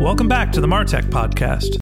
Welcome back to the Martech Podcast.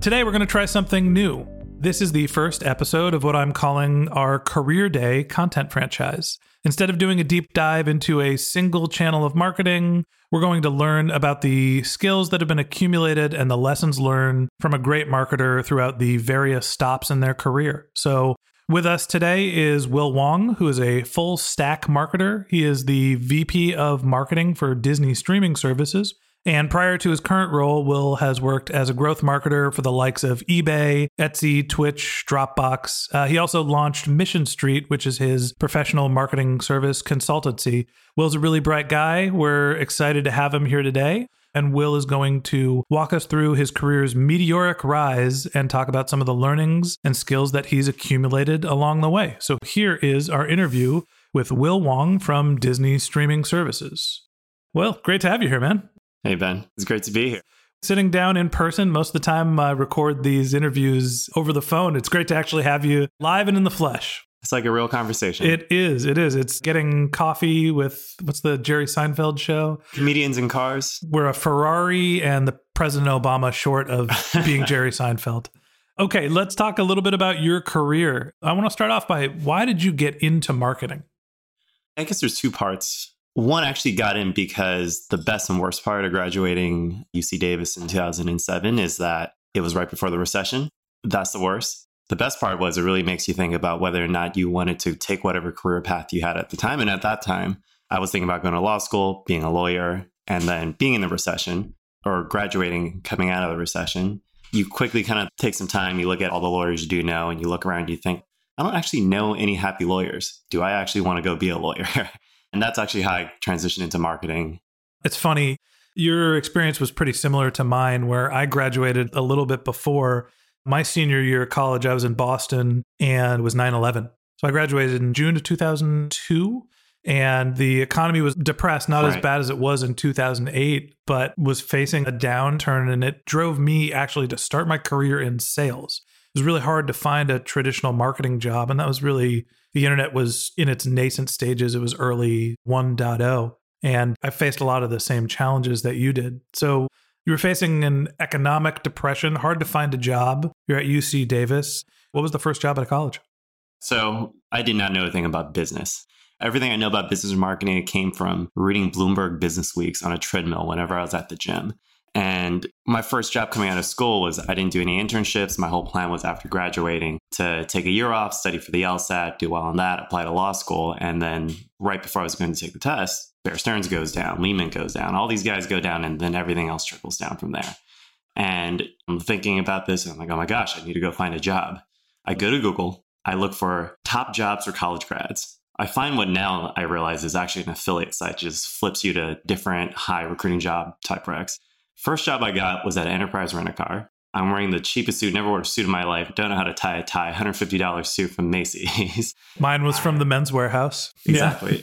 Today, we're going to try something new. This is the first episode of what I'm calling our Career Day content franchise. Instead of doing a deep dive into a single channel of marketing, we're going to learn about the skills that have been accumulated and the lessons learned from a great marketer throughout the various stops in their career. So, with us today is Will Wong, who is a full stack marketer. He is the VP of marketing for Disney streaming services. And prior to his current role, Will has worked as a growth marketer for the likes of eBay, Etsy, Twitch, Dropbox. Uh, he also launched Mission Street, which is his professional marketing service consultancy. Will's a really bright guy. We're excited to have him here today. And Will is going to walk us through his career's meteoric rise and talk about some of the learnings and skills that he's accumulated along the way. So here is our interview with Will Wong from Disney Streaming Services. Well, great to have you here, man. Hey, Ben. It's great to be here. Sitting down in person, most of the time I record these interviews over the phone. It's great to actually have you live and in the flesh. It's like a real conversation. It is. It is. It's getting coffee with what's the Jerry Seinfeld show? Comedians in cars. We're a Ferrari and the President Obama short of being Jerry Seinfeld. Okay, let's talk a little bit about your career. I want to start off by why did you get into marketing? I guess there's two parts one actually got in because the best and worst part of graduating UC Davis in 2007 is that it was right before the recession. That's the worst. The best part was it really makes you think about whether or not you wanted to take whatever career path you had at the time. And at that time, I was thinking about going to law school, being a lawyer, and then being in the recession or graduating, coming out of the recession. You quickly kind of take some time, you look at all the lawyers you do know, and you look around, you think, I don't actually know any happy lawyers. Do I actually want to go be a lawyer? And that's actually how I transitioned into marketing. It's funny. Your experience was pretty similar to mine, where I graduated a little bit before my senior year of college. I was in Boston and was 9 11. So I graduated in June of 2002 and the economy was depressed, not right. as bad as it was in 2008, but was facing a downturn. And it drove me actually to start my career in sales. It was really hard to find a traditional marketing job. And that was really the internet was in its nascent stages. It was early 1.0. And I faced a lot of the same challenges that you did. So you were facing an economic depression, hard to find a job. You're at UC Davis. What was the first job at college? So I did not know anything about business. Everything I know about business marketing came from reading Bloomberg Business Weeks on a treadmill whenever I was at the gym. And my first job coming out of school was I didn't do any internships. My whole plan was after graduating to take a year off, study for the LSAT, do well on that, apply to law school. And then right before I was going to take the test, Bear Stearns goes down, Lehman goes down, all these guys go down, and then everything else trickles down from there. And I'm thinking about this, and I'm like, oh my gosh, I need to go find a job. I go to Google, I look for top jobs for college grads. I find what now I realize is actually an affiliate site, just flips you to different high recruiting job type recs. First job I got was at Enterprise Rent a Car. I'm wearing the cheapest suit, never wore a suit in my life, don't know how to tie a tie, $150 suit from Macy's. Mine was from the men's warehouse. Exactly. Yeah.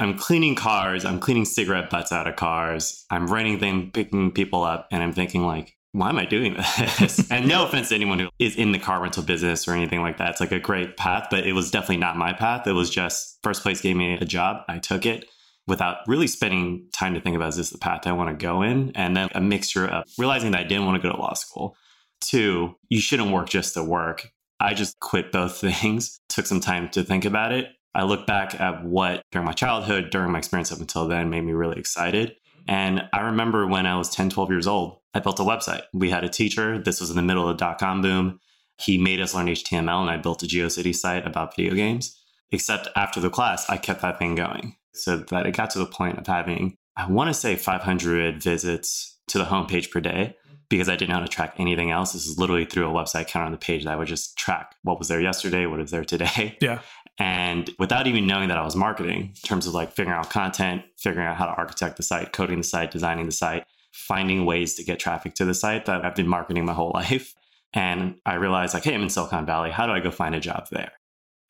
I'm cleaning cars, I'm cleaning cigarette butts out of cars, I'm renting them, picking people up, and I'm thinking like, why am I doing this? and no offense to anyone who is in the car rental business or anything like that. It's like a great path, but it was definitely not my path. It was just first place gave me a job. I took it without really spending time to think about is this the path I want to go in? And then a mixture of realizing that I didn't want to go to law school. Two, you shouldn't work just to work. I just quit both things, took some time to think about it. I look back at what during my childhood, during my experience up until then, made me really excited. And I remember when I was 10, 12 years old, I built a website. We had a teacher. This was in the middle of the dot com boom. He made us learn HTML, and I built a GeoCities site about video games. Except after the class, I kept that thing going so that it got to the point of having, I want to say 500 visits to the homepage per day because I didn't know how to track anything else. This is literally through a website counter on the page that I would just track what was there yesterday, what is there today. Yeah. And without even knowing that I was marketing, in terms of like figuring out content, figuring out how to architect the site, coding the site, designing the site, finding ways to get traffic to the site that I've been marketing my whole life. And I realized, like, hey, I'm in Silicon Valley. How do I go find a job there?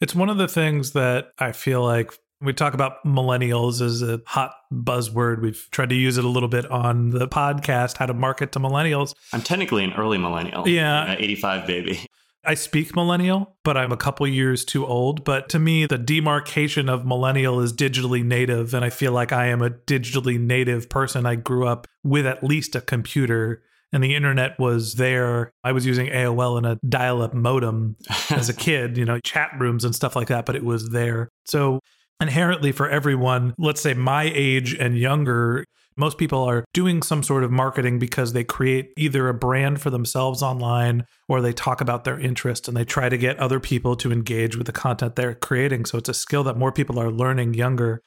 It's one of the things that I feel like we talk about millennials as a hot buzzword. We've tried to use it a little bit on the podcast, how to market to millennials. I'm technically an early millennial. Yeah. An 85 baby. I speak millennial, but I'm a couple years too old. But to me, the demarcation of millennial is digitally native. And I feel like I am a digitally native person. I grew up with at least a computer and the internet was there. I was using AOL and a dial up modem as a kid, you know, chat rooms and stuff like that, but it was there. So inherently for everyone, let's say my age and younger, most people are doing some sort of marketing because they create either a brand for themselves online or they talk about their interest and they try to get other people to engage with the content they're creating. So it's a skill that more people are learning younger.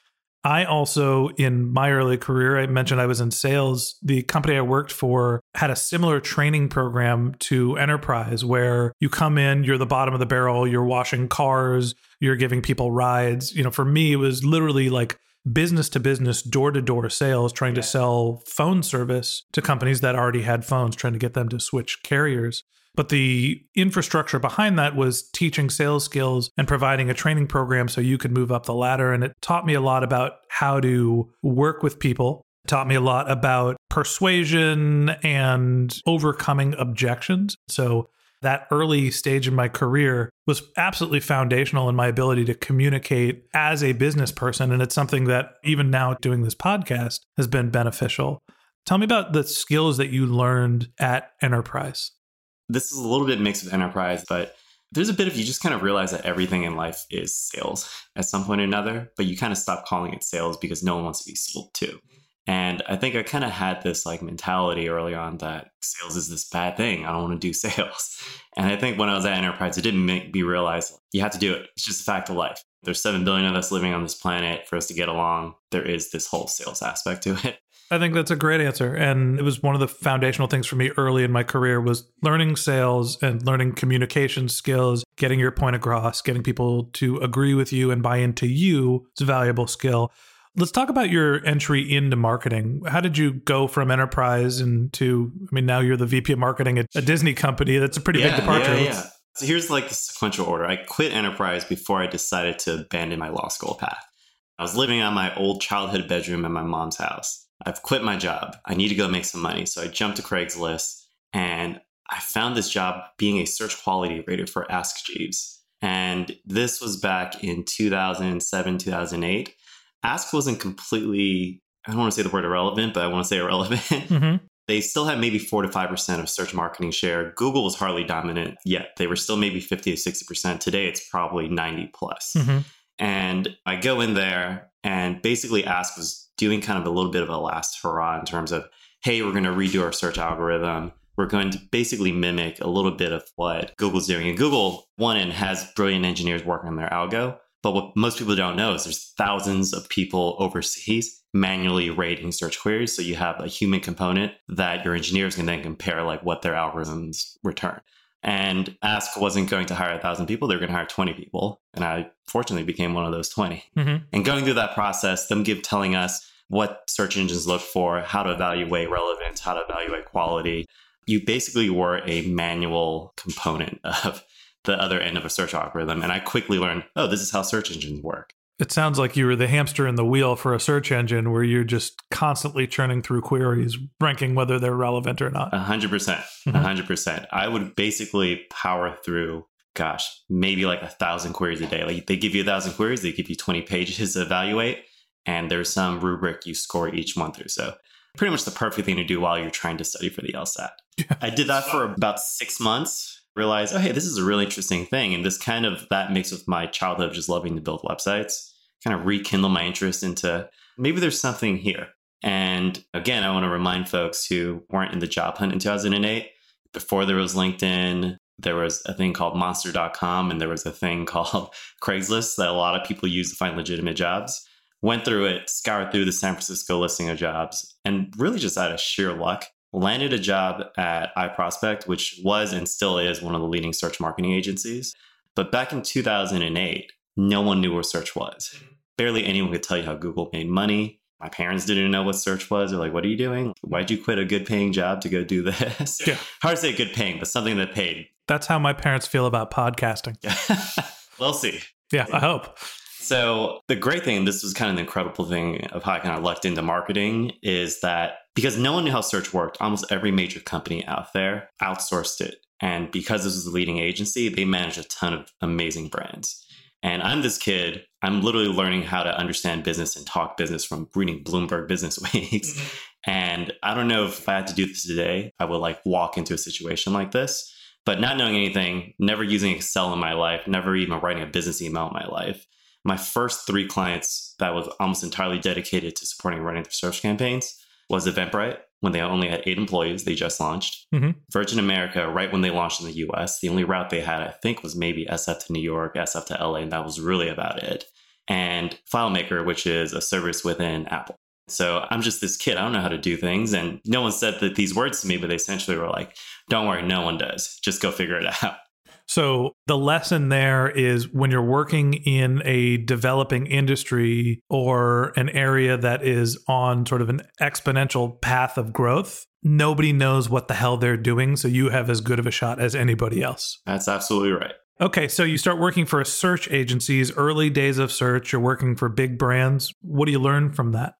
I also, in my early career, I mentioned I was in sales. The company I worked for had a similar training program to enterprise where you come in, you're the bottom of the barrel, you're washing cars, you're giving people rides. You know, for me, it was literally like business to business, door to door sales, trying to sell phone service to companies that already had phones, trying to get them to switch carriers. But the infrastructure behind that was teaching sales skills and providing a training program so you could move up the ladder. And it taught me a lot about how to work with people, it taught me a lot about persuasion and overcoming objections. So that early stage in my career was absolutely foundational in my ability to communicate as a business person. And it's something that even now doing this podcast has been beneficial. Tell me about the skills that you learned at Enterprise. This is a little bit mixed with enterprise, but there's a bit of you just kind of realize that everything in life is sales at some point or another, but you kind of stop calling it sales because no one wants to be sold to. And I think I kind of had this like mentality early on that sales is this bad thing. I don't want to do sales. And I think when I was at Enterprise, it didn't make me realize you have to do it. It's just a fact of life. There's 7 billion of us living on this planet. For us to get along, there is this whole sales aspect to it. I think that's a great answer. And it was one of the foundational things for me early in my career was learning sales and learning communication skills, getting your point across, getting people to agree with you and buy into you. It's a valuable skill. Let's talk about your entry into marketing. How did you go from enterprise into, I mean, now you're the VP of marketing at a Disney company. That's a pretty yeah, big departure. Yeah, yeah. So here's like the sequential order. I quit enterprise before I decided to abandon my law school path. I was living on my old childhood bedroom in my mom's house. I've quit my job. I need to go make some money. So I jumped to Craigslist and I found this job being a search quality rater for Ask Jeeves. And this was back in 2007, 2008. Ask wasn't completely, I don't want to say the word irrelevant, but I want to say irrelevant. Mm-hmm. they still had maybe 4 to 5% of search marketing share. Google was hardly dominant yet. They were still maybe 50 to 60%. Today it's probably 90 plus. Mm-hmm. And I go in there and basically Ask was doing kind of a little bit of a last hurrah in terms of, hey, we're going to redo our search algorithm. We're going to basically mimic a little bit of what Google's doing. And Google, one end, has brilliant engineers working on their algo. But what most people don't know is there's thousands of people overseas manually rating search queries. So you have a human component that your engineers can then compare like what their algorithms return. And Ask wasn't going to hire a thousand people, they were going to hire 20 people. And I fortunately became one of those 20. Mm-hmm. And going through that process, them give telling us what search engines look for, how to evaluate relevance, how to evaluate quality. You basically were a manual component of the other end of a search algorithm. And I quickly learned, oh, this is how search engines work. It sounds like you were the hamster in the wheel for a search engine where you're just constantly churning through queries, ranking whether they're relevant or not. A hundred percent. A Mhm. hundred percent. I would basically power through, gosh, maybe like a thousand queries a day. Like they give you a thousand queries, they give you 20 pages to evaluate, and there's some rubric you score each month or so. Pretty much the perfect thing to do while you're trying to study for the LSAT. I did that for about six months. Realized, oh hey, this is a really interesting thing. And this kind of that mixed with my childhood of just loving to build websites, kind of rekindle my interest into maybe there's something here. And again, I want to remind folks who weren't in the job hunt in 2008, before there was LinkedIn, there was a thing called monster.com and there was a thing called Craigslist that a lot of people use to find legitimate jobs. Went through it, scoured through the San Francisco listing of jobs, and really just out of sheer luck, landed a job at iProspect, which was and still is one of the leading search marketing agencies. But back in 2008, no one knew what search was. Barely anyone could tell you how Google made money. My parents didn't know what search was. They're like, what are you doing? Why'd you quit a good paying job to go do this? Yeah. Hard to say good paying, but something that paid. That's how my parents feel about podcasting. we'll see. Yeah, I hope. So the great thing, this was kind of the incredible thing of how I kind of lucked into marketing is that because no one knew how search worked, almost every major company out there outsourced it. And because this was a leading agency, they managed a ton of amazing brands. And I'm this kid, I'm literally learning how to understand business and talk business from reading Bloomberg Business Weeks. Mm-hmm. And I don't know if I had to do this today, I would like walk into a situation like this. But not knowing anything, never using Excel in my life, never even writing a business email in my life. My first three clients that was almost entirely dedicated to supporting running their search campaigns was Eventbrite when they only had eight employees. They just launched. Mhm. Virgin America, right when they launched in the US, the only route they had, I think, was maybe SF to New York, SF to LA, and that was really about it. And FileMaker, which is a service within Apple. So I'm just this kid. I don't know how to do things. And no one said that these words to me, but they essentially were like, don't worry, no one does. Just go figure it out. So the lesson there is when you're working in a developing industry or an area that is on sort of an exponential path of growth, nobody knows what the hell they're doing. So you have as good of a shot as anybody else. That's absolutely right. Okay, so you start working for a search agency's early days of search, you're working for big brands. What do you learn from that?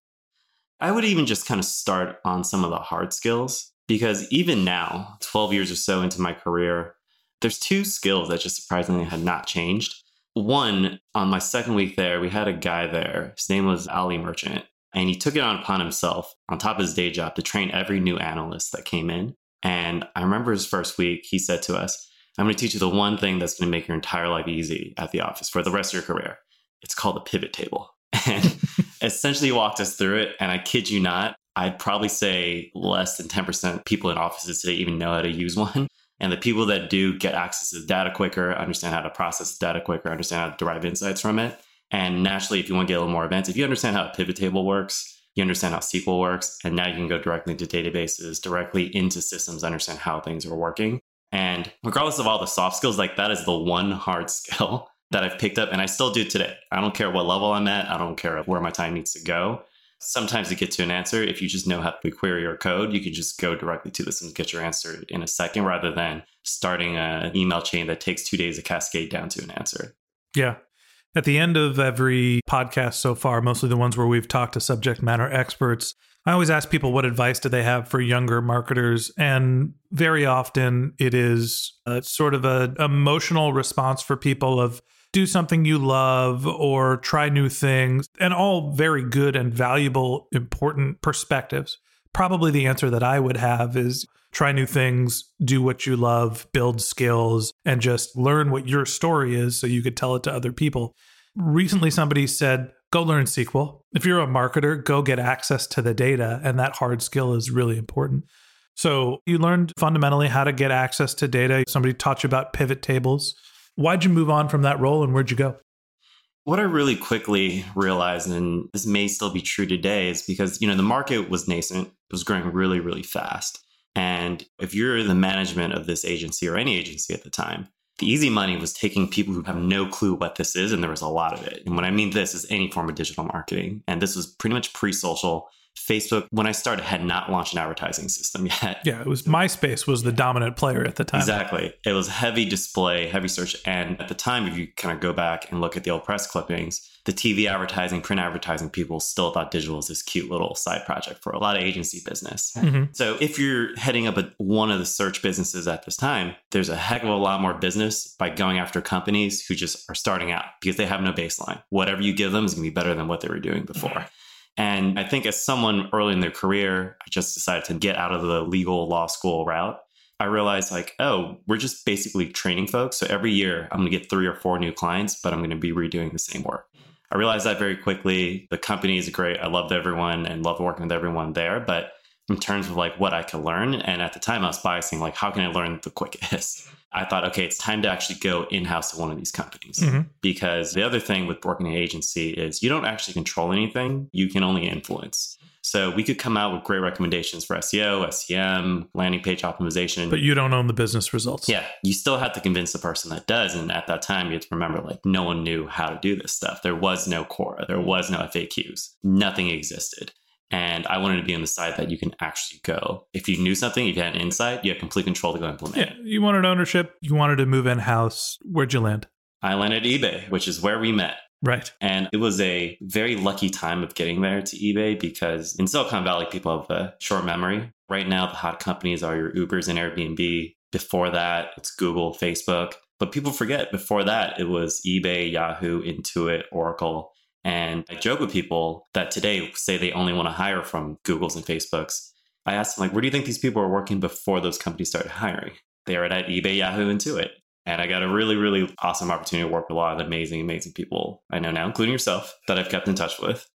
I would even just kind of start on some of the hard skills because even now, 12 years or so into my career, there's two skills that just surprisingly had not changed. One, on my second week there, we had a guy there. His name was Ali Merchant, and he took it on upon himself, on top of his day job, to train every new analyst that came in. And I remember his first week, he said to us, I'm going to teach you the one thing that's going to make your entire life easy at the office for the rest of your career. It's called a pivot table. And essentially he walked us through it. And I kid you not, I'd probably say less than 10% people in offices today even know how to use one. And the people that do get access to the data quicker, understand how to process the data quicker, understand how to derive insights from it. And naturally, if you want to get a little more advanced, if you understand how a pivot table works, you understand how SQL works, and now you can go directly into databases, directly into systems, understand how things are working. And regardless of all the soft skills, like that is the one hard skill that I've picked up and I still do today. I don't care what level I'm at, I don't care where my time needs to go. Sometimes to get to an answer, if you just know how to query your code, you can just go directly to this and get your answer in a second rather than starting an email chain that takes two days to cascade down to an answer. Yeah. At the end of every podcast so far, mostly the ones where we've talked to subject matter experts, I always ask people what advice do they have for younger marketers, and very often it is sort of an emotional response for people of do something you love or try new things, and all very good and valuable, important perspectives. Probably the answer that I would have is try new things, do what you love, build skills, and just learn what your story is so you could tell it to other people. Recently, somebody said, go learn SQL. If you're a marketer, go get access to the data, and that hard skill is really important. So, you learned fundamentally how to get access to data. Somebody taught you about pivot tables. Why'd you move on from that role and where'd you go? What I really quickly realized, and this may still be true today, is because, you know, the market was nascent, it was growing really, really fast. And if you're the management of this agency or any agency at the time, the easy money was taking people who have no clue what this is, and there was a lot of it. And what I mean this is any form of digital marketing. And this was pretty much pre social. Facebook, when I started, had not launched an advertising system yet. Yeah, it was MySpace was the dominant player at the time. Exactly. It was heavy display, heavy search. And at the time, if you kind of go back and look at the old press clippings, the TV advertising, print advertising people still thought digital was this cute little side project for a lot of agency business. Mhm. So if you're heading up a, one of the search businesses at this time, there's a heck of a lot more business by going after companies who just are starting out because they have no baseline. Whatever you give them is going to be better than what they were doing before. And I think as someone early in their career, I just decided to get out of the legal law school route. I realized like, oh, we're just basically training folks. So every year I'm going to get three or four new clients, but I'm going to be redoing the same work. I realized that very quickly. The company is great. I loved everyone and loved working with everyone there. But in terms of like what I could learn, and at the time I was biasing, like, how can I learn the quickest? I thought, okay, it's time to actually go in house to one of these companies. Mhm. Because the other thing with working in an agency is you don't actually control anything, you can only influence. So we could come out with great recommendations for SEO, SEM, landing page optimization. But you don't own the business results. Yeah, you still have to convince the person that does. And at that time, you have to remember like no one knew how to do this stuff. There was no Quora, there was no FAQs, nothing existed. And I wanted to be on the side that you can actually go. If you knew something, if you had an insight, you had complete control to go implement Yeah, you wanted ownership. You wanted to move in house. Where'd you land? I landed eBay, which is where we met. Right. And it was a very lucky time of getting there to eBay because in Silicon Valley, people have a short memory. Right now, the hot companies are your Ubers and Airbnb. Before that, it's Google, Facebook. But people forget before that, it was eBay, Yahoo, Intuit, Oracle. And I joke with people that today say they only want to hire from Googles and Facebooks. I asked them, like, where do you think these people were working before those companies started hiring? They were at eBay, Yahoo, Intuit. And I got a really, really awesome opportunity to work with a lot of amazing, amazing people I know now, including yourself, that I've kept in touch with.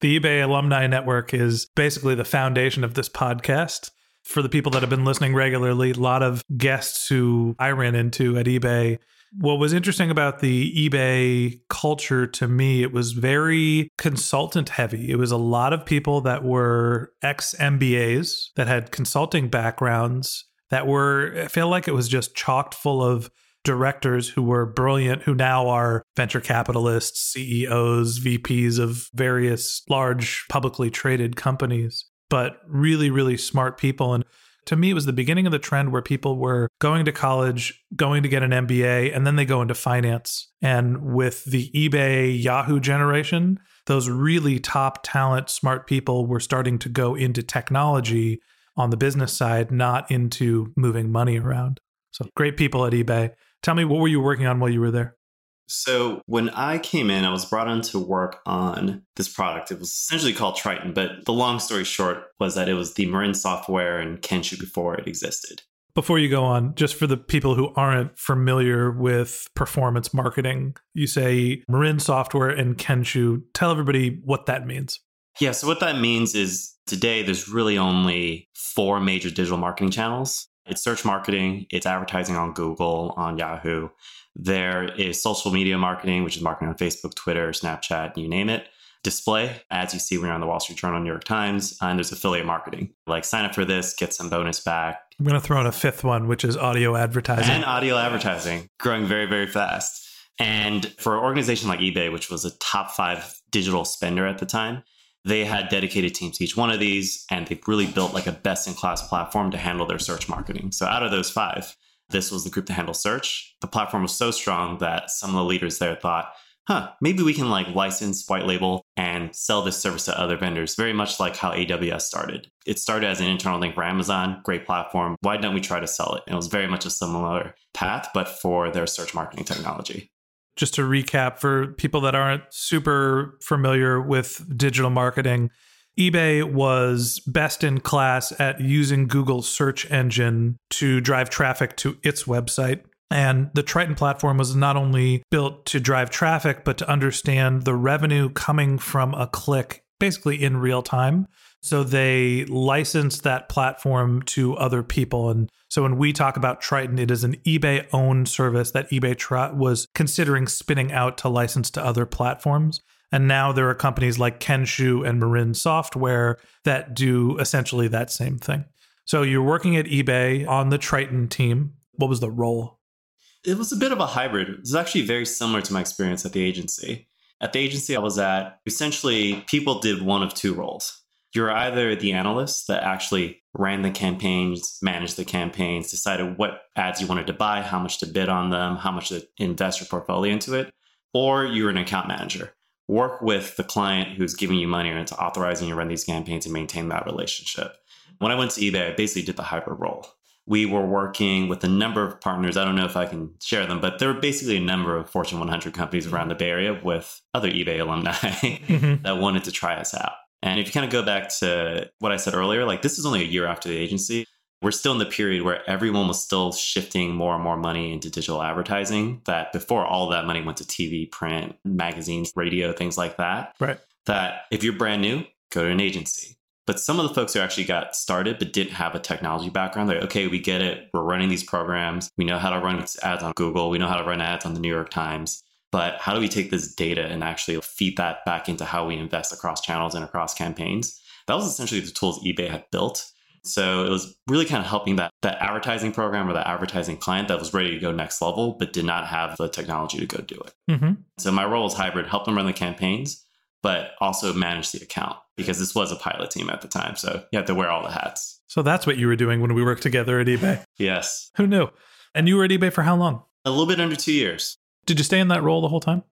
The eBay Alumni Network is basically the foundation of this podcast. For the people that have been listening regularly, a lot of guests who I ran into at eBay. What was interesting about the eBay culture to me, it was very consultant heavy. It was a lot of people that were ex MBAs that had consulting backgrounds that were, I feel like it was just chocked full of directors who were brilliant, who now are venture capitalists, CEOs, VPs of various large publicly traded companies, but really, really smart people. And to me, it was the beginning of the trend where people were going to college, going to get an MBA, and then they go into finance. And with the eBay, Yahoo generation, those really top talent, smart people were starting to go into technology on the business side, not into moving money around. So great people at eBay. Tell me, what were you working on while you were there? So when I came in, I was brought on to work on this product. It was essentially called Triton, but the long story short was that it was the Marin software and Kenshoo before it existed. Before you go on, just for the people who aren't familiar with performance marketing, you say Marin Software and Kenshoo. Tell everybody what that means. Yeah, so what that means is today there's really only four major digital marketing channels. It's search marketing, it's advertising on Google, on Yahoo. There is social media marketing, which is marketing on Facebook, Twitter, Snapchat, you name it. Display, ads you see when you're on the Wall Street Journal, New York Times, and there's affiliate marketing. Like sign up for this, get some bonus back. I'm going to throw in a fifth one, which is audio advertising. And audio advertising, growing very, very fast. And for an organization like eBay, which was a top five digital spender at the time, they had dedicated teams to each one of these, and they really built like a best in class platform to handle their search marketing. So out of those five, this was the group to handle search. The platform was so strong that some of the leaders there thought, huh, maybe we can like license, white label, and sell this service to other vendors, very much like how AWS started. It started as an internal thing for Amazon, great platform. Why don't we try to sell it? And it was very much a similar path, but for their search marketing technology. just to recap for people that aren't super familiar with digital marketing, eBay was best in class at using Google's search engine to drive traffic to its website. And the Triton platform was not only built to drive traffic, but to understand the revenue coming from a click basically in real time. So they licensed that platform to other people. And so when we talk about Triton, it is an eBay owned service that eBay was considering spinning out to license to other platforms. And now there are companies like Kenshoo and Marin Software that do essentially that same thing. So you're working at eBay on the Triton team. What was the role? It was a bit of a hybrid. It was actually very similar to my experience at the agency. At the agency I was at, essentially, people did one of two roles. You're either the analyst that actually ran the campaigns, managed the campaigns, decided what ads you wanted to buy, how much to bid on them, how much to invest your portfolio into it, or you're an account manager. Work with the client who's giving you money and it's authorizing you to run these campaigns and maintain that relationship. When I went to eBay, I basically did the hybrid role we were working with a number of partners. I don't know if I can share them, but there were basically a number of Fortune 100 companies around the Bay Area with other eBay alumni mm-hmm. that wanted to try us out. And if you kind of go back to what I said earlier, like this is only a year after the agency. We're still in the period where everyone was still shifting more and more money into digital advertising. That before all that money went to TV, print, magazines, radio, things like that. Right. That if you're brand new, go to an agency but some of the folks who actually got started but didn't have a technology background, they're like, okay, we get it. We're running these programs. We know how to run ads on Google. We know how to run ads on the New York Times. But how do we take this data and actually feed that back into how we invest across channels and across campaigns? That was essentially the tools eBay had built. So it was really kind of helping that that advertising program or that advertising client that was ready to go next level, but did not have the technology to go do it. Mm-hmm. So my role is hybrid, help them run the campaigns, but also manage the account because this was a pilot team at the time. So you had to wear all the hats. So that's what you were doing when we worked together at eBay. yes. Who knew? And you were at eBay for how long? A little bit under two years. Did you stay in that role the whole time?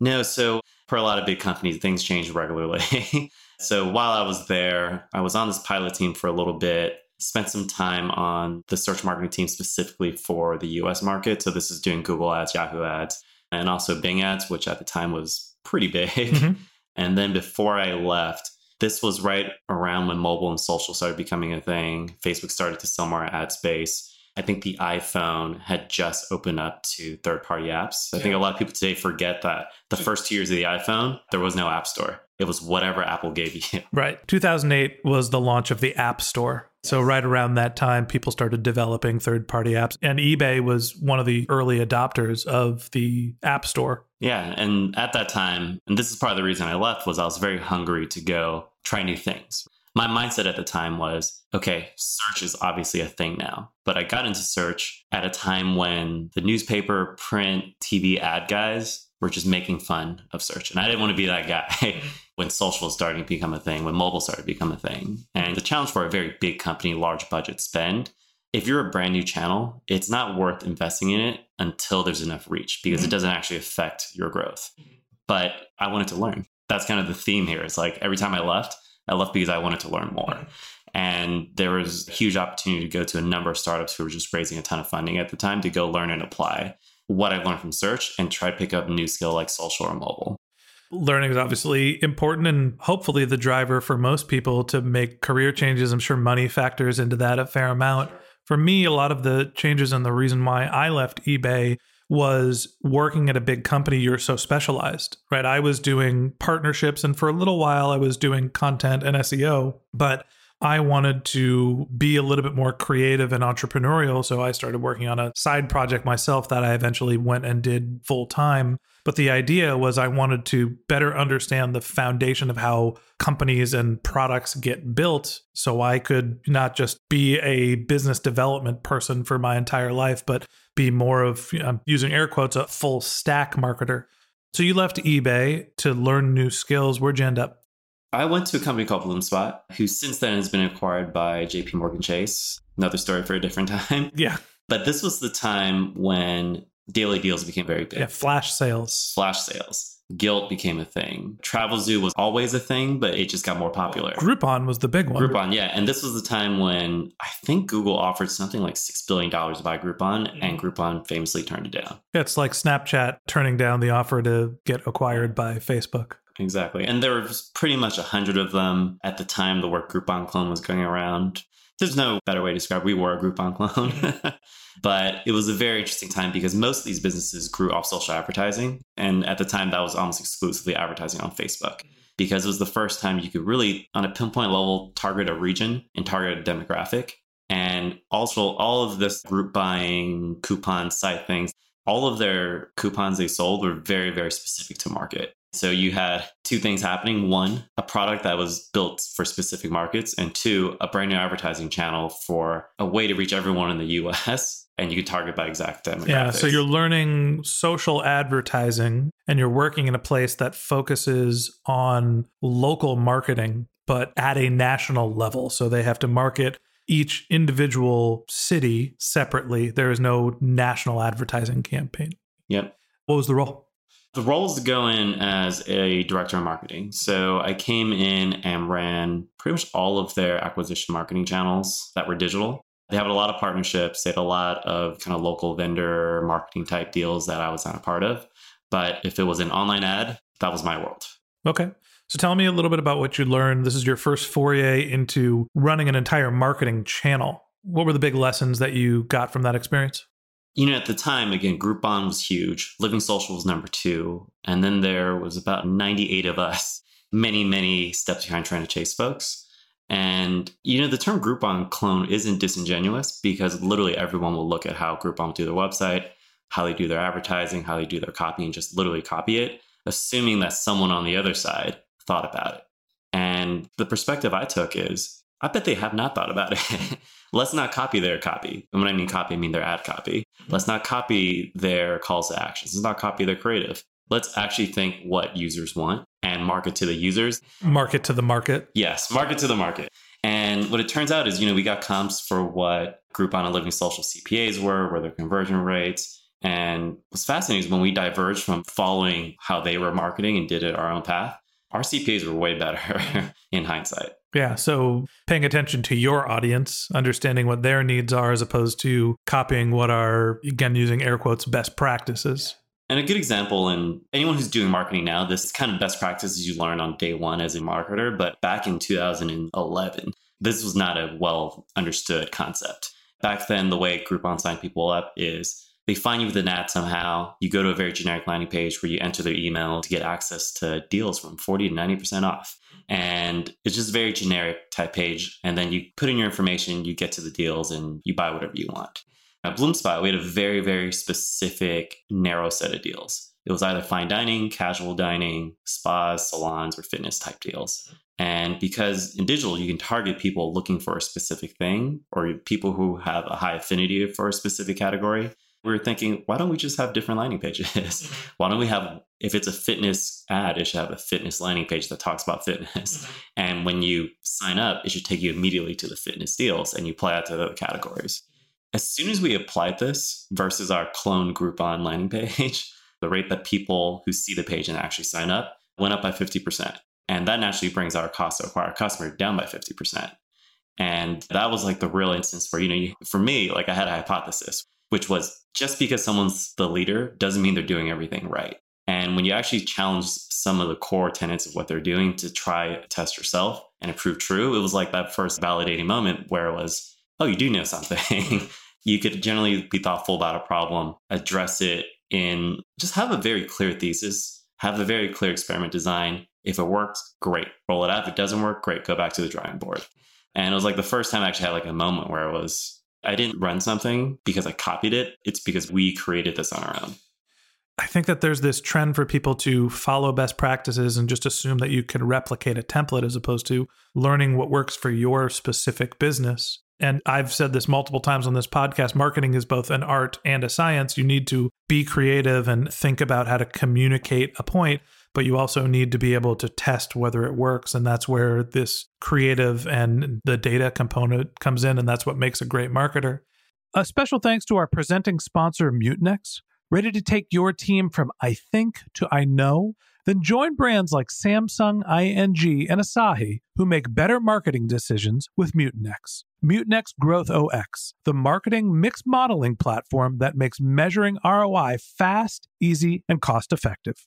No. So for a lot of big companies, things change regularly. so while I was there, I was on this pilot team for a little bit. Spent some time on the search marketing team specifically for the US market. So this is doing Google ads, Yahoo ads, and also Bing ads, which at the time was pretty big. Mm-hmm. And then before I left, this was right around when mobile and social started becoming a thing. Facebook started to sell more ad space. I think the iPhone had just opened up to third party apps. I yeah. think a lot of people today forget that the first two years of the iPhone, there was no app store. It was whatever Apple gave you. Right. 2008 was the launch of the App Store. So, right around that time, people started developing third party apps. And eBay was one of the early adopters of the App Store. Yeah. And at that time, and this is part of the reason I left, was I was very hungry to go try new things. My mindset at the time was okay, search is obviously a thing now. But I got into search at a time when the newspaper, print, TV ad guys were just making fun of search. And I didn't want to be that guy when social was starting to become a thing, when mobile started to become a thing. And the challenge for a very big company, large budget spend, if you're a brand new channel, it's not worth investing in it until there's enough reach because it mm-hmm. doesn't actually affect your growth. But I wanted to learn. That's kind of the theme here. It's like every time I left, I left because I wanted to learn more. And there was a huge opportunity to go to a number of startups who were just raising a ton of funding at the time to go learn and apply what I learned from search and try to pick up a new skill like social or mobile learning is obviously important and hopefully the driver for most people to make career changes. I'm sure money factors into that a fair amount. For me, a lot of the changes and the reason why I left eBay was working at a big company, you're so specialized, right? I was doing partnerships and for a little while I was doing content and SEO, but I wanted to be a little bit more creative and entrepreneurial. So I started working on a side project myself that I eventually went and did full time. But the idea was I wanted to better understand the foundation of how companies and products get built so I could not just be a business development person for my entire life, but be more of, I'm using air quotes, a full stack marketer. So you left eBay to learn new skills. Where'd you end up? I went to a company called Bloomspot, who since then has been acquired by JP Morgan Chase. Another story for a different time. Yeah. But this was the time when daily deals became very big. Yeah, flash sales. Flash sales. Gilt became a thing. Travelzoo was always a thing, but it just got more popular. Groupon was the big one. Groupon, yeah. And this was the time when I think Google offered something like $6 billion to buy Groupon, hmm. and Groupon famously turned it down. It's like Snapchat turning down the offer to get acquired by Facebook. Exactly. And there was pretty much a hundred of them at the time the word Groupon clone was going around. There's no better way to describe it. We were a Groupon clone. but it was a very interesting time because most of these businesses grew off social advertising. And at the time, that was almost exclusively advertising on Facebook because it was the first time you could really, on a pinpoint level, target a region and target a demographic. And also, all of this group buying, coupon site things, all of their coupons they sold were very, very specific to market. So you had two things happening. One, a product that was built for specific markets, and two, a brand new advertising channel for a way to reach everyone in the US and you could target by exact demographics. Yeah, so you're learning social advertising and you're working in a place that focuses on local marketing but at a national level. So they have to market each individual city separately. There is no national advertising campaign. Yep. What was the role? The roles go in as a director of marketing. So I came in and ran pretty much all of their acquisition marketing channels that were digital. They have a lot of partnerships. They had a lot of kind of local vendor marketing type deals that I was not a part of. But if it was an online ad, that was my world. Okay. So tell me a little bit about what you learned. This is your first foray into running an entire marketing channel. What were the big lessons that you got from that experience? You know, at the time, again, Groupon was huge. Living Social was number two. And then there was about 98 of us, many, many steps behind trying to chase folks. And, you know, the term Groupon clone isn't disingenuous because literally everyone will look at how Groupon will do their website, how they do their advertising, how they do their copy, and just literally copy it, assuming that someone on the other side thought about it. And the perspective I took is I bet they have not thought about it. Let's not copy their copy. And when I mean copy, I mean their ad copy. Mm-hmm. Let's not copy their calls to actions. Let's not copy their creative. Let's actually think what users want and market to the users. Market to the market. Yes, market to the market. And what it turns out is, you know, we got comps for what Groupon and Living Social CPAs were, were their conversion rates. And what's fascinating is when we diverged from following how they were marketing and did it our own path, our CPAs were way better in hindsight. Yeah. So paying attention to your audience, understanding what their needs are, as opposed to copying what are, again, using air quotes, best practices. And a good example, and anyone who's doing marketing now, this kind of best practices you learn on day one as a marketer. But back in 2011, this was not a well understood concept. Back then, the way Groupon signed people up is they find you with an ad somehow. You go to a very generic landing page where you enter their email to get access to deals from 40 to 90% off. And it's just a very generic type page. And then you put in your information, you get to the deals, and you buy whatever you want. At Bloomspot, we had a very, very specific, narrow set of deals. It was either fine dining, casual dining, spas, salons, or fitness type deals. And because in digital, you can target people looking for a specific thing or people who have a high affinity for a specific category, we were thinking, why don't we just have different landing pages? Why don't we have, if it's a fitness ad, it should have a fitness landing page that talks about fitness. Mm-hmm. And when you sign up, it should take you immediately to the fitness deals and you apply it to the categories. As soon as we applied this versus our clone Groupon landing page, the rate that people who see the page and actually sign up went up by 50%. And that naturally brings our cost to acquire a customer down by 50%. And that was like the real instance where, you know, you, for me, like I had a hypothesis which was just because someone's the leader doesn't mean they're doing everything right. And when you actually challenge some of the core tenets of what they're doing to try test yourself and it proved true, it was like that first validating moment where it was, oh, you do know something. you could generally be thoughtful about a problem, address it in just have a very clear thesis, have a very clear experiment design. If it works, great, roll it out. If it doesn't work, great, go back to the drawing board. And it was like the first time I actually had like a moment where it was, I didn't run something because I copied it. It's because we created this on our own. I think that there's this trend for people to follow best practices and just assume that you can replicate a template as opposed to learning what works for your specific business. And I've said this multiple times on this podcast marketing is both an art and a science. You need to be creative and think about how to communicate a point but you also need to be able to test whether it works. And that's where this creative and the data component comes in. And that's what makes a great marketer. A special thanks to our presenting sponsor, Mutinex. Ready to take your team from I think to I know? Then join brands like Samsung, ING, and Asahi who make better marketing decisions with Mutinex. Mutinex Growth OX, the marketing mix modeling platform that makes measuring ROI fast, easy, and cost effective.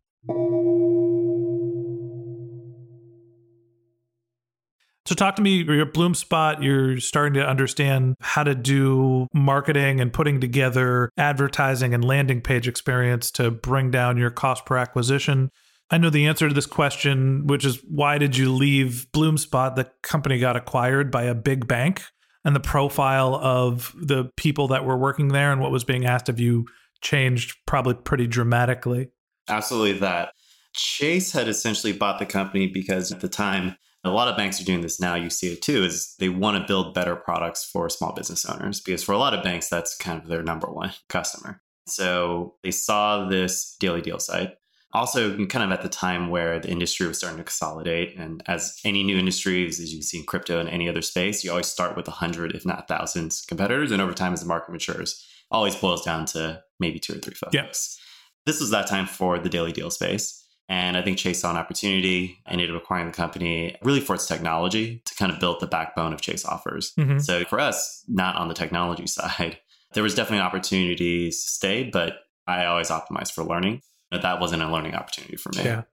So, talk to me. You're at BloomSpot. You're starting to understand how to do marketing and putting together advertising and landing page experience to bring down your cost per acquisition. I know the answer to this question, which is why did you leave BloomSpot? The company got acquired by a big bank, and the profile of the people that were working there and what was being asked of you changed probably pretty dramatically. Absolutely, that. Chase had essentially bought the company because at the time, a lot of banks are doing this now. You see it too, is they want to build better products for small business owners because for a lot of banks, that's kind of their number one customer. So they saw this daily deal site. Also, kind of at the time where the industry was starting to consolidate. And as any new industries, as you can see in crypto and any other space, you always start with a 100, if not thousands competitors. And over time, as the market matures, always boils down to maybe two or three folks. Yes. This was that time for the daily deal space. And I think Chase saw an opportunity and ended up acquiring the company really for its technology to kind of build the backbone of Chase offers. Mm-hmm. So for us, not on the technology side, there was definitely opportunities to stay, but I always optimized for learning. But that wasn't a learning opportunity for me. Yeah.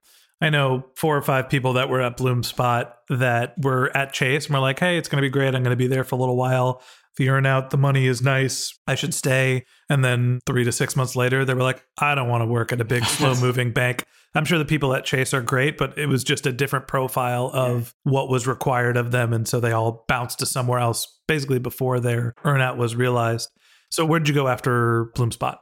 I know four or five people that were at BloomSpot that were at Chase and were like, hey, it's going to be great. I'm going to be there for a little while. The earn out, the money is nice. I should stay. And then three to six months later, they were like, I don't want to work at a big, slow moving bank. I'm sure the people at Chase are great, but it was just a different profile of what was required of them. And so they all bounced to somewhere else basically before their earnout was realized. So where'd you go after BloomSpot?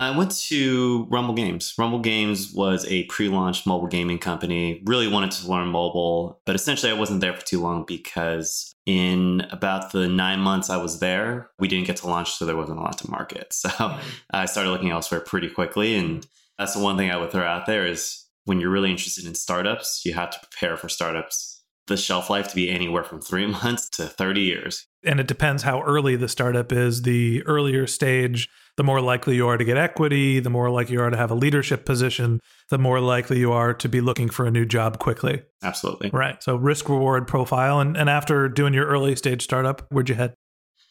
I went to Rumble Games. Rumble Games was a pre launch mobile gaming company. Really wanted to learn mobile, but essentially I wasn't there for too long because in about the nine months I was there, we didn't get to launch, so there wasn't a lot to market. So I started looking elsewhere pretty quickly. And that's the one thing I would throw out there is when you're really interested in startups, you have to prepare for startups. The shelf life to be anywhere from three months to 30 years. And it depends how early the startup is. The earlier stage, the more likely you are to get equity, the more likely you are to have a leadership position, the more likely you are to be looking for a new job quickly. Absolutely. Right. So risk reward profile. And, and after doing your early stage startup, where'd you head?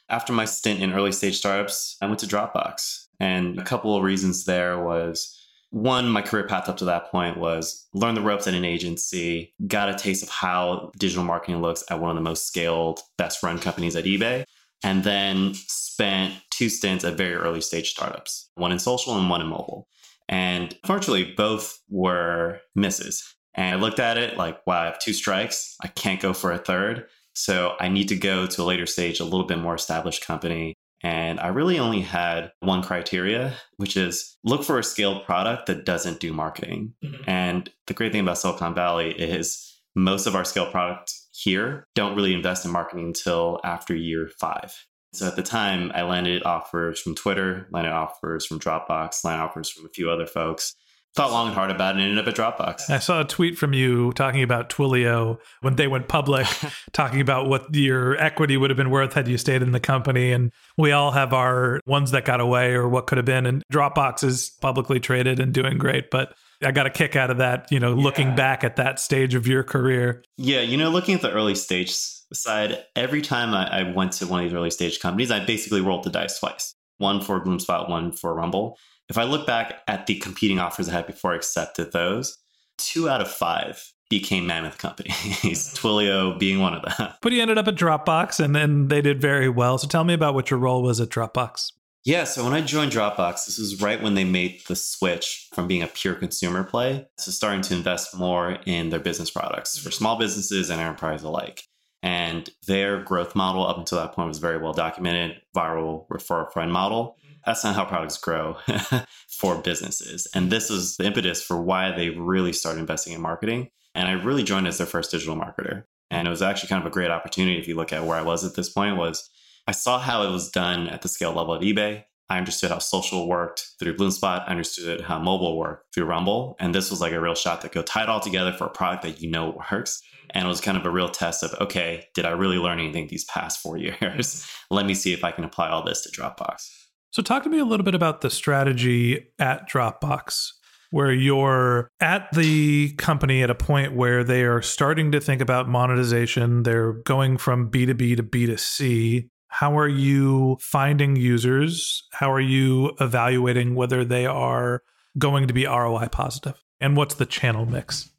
After my stint in early stage startups, I went to Dropbox. And a couple of reasons there was one, my career path up to that point was learn the ropes at an agency, got a taste of how digital marketing looks at one of the most scaled, best run companies at eBay, and then spent two stints at very early stage startups, one in social and one in mobile. And fortunately, both were misses. And I looked at it like, wow, I have two strikes. I can't go for a third. So I need to go to a later stage, a little bit more established company and I really only had one criteria, which is look for a scaled product that doesn't do marketing. Mm-hmm. And the great thing about Silicon Valley is most of our scaled products here don't really invest in marketing until after year five. So at the time, I landed offers from Twitter, landed offers from Dropbox, landed offers from a few other folks thought long and hard about it and ended up at Dropbox. I saw a tweet from you talking about Twilio when they went public, talking about what your equity would have been worth had you stayed in the company. And we all have our ones that got away or what could have been. And Dropbox is publicly traded and doing great. But I got a kick out of that, you know, looking back at that stage of your career. Yeah, you know, looking at the early stage side, every time I, I went to one of these early stage companies, I basically rolled the dice twice. One for BloomSpot, one for Rumble if I look back at the competing offers I had before I accepted those, two out of five became mammoth companies, mm. Twilio being one of them. But he ended up at Dropbox and then they did very well. So tell me about what your role was at Dropbox. Yeah, so when I joined Dropbox, this was right when they made the switch from being a pure consumer play to starting to invest more in their business products for small businesses and enterprise alike. And their growth model up until that point was very well documented viral refer a friend model that's not how products grow for businesses. And this is the impetus for why they really started investing in marketing. And I really joined as their first digital marketer. And it was actually kind of a great opportunity if you look at where I was at this point was I saw how it was done at the scale level at eBay. I understood how social worked through Bloomspot. I understood how mobile worked through Rumble. And this was like a real shot that go tie it all together for a product that you know works. And it was kind of a real test of, okay, did I really learn anything these past four years? Let me see if I can apply all this to Dropbox. So, talk to me a little bit about the strategy at Dropbox, where you're at the company at a point where they are starting to think about monetization. They're going from B2B to B2C. How are you finding users? How are you evaluating whether they are going to be ROI positive? And what's the channel mix?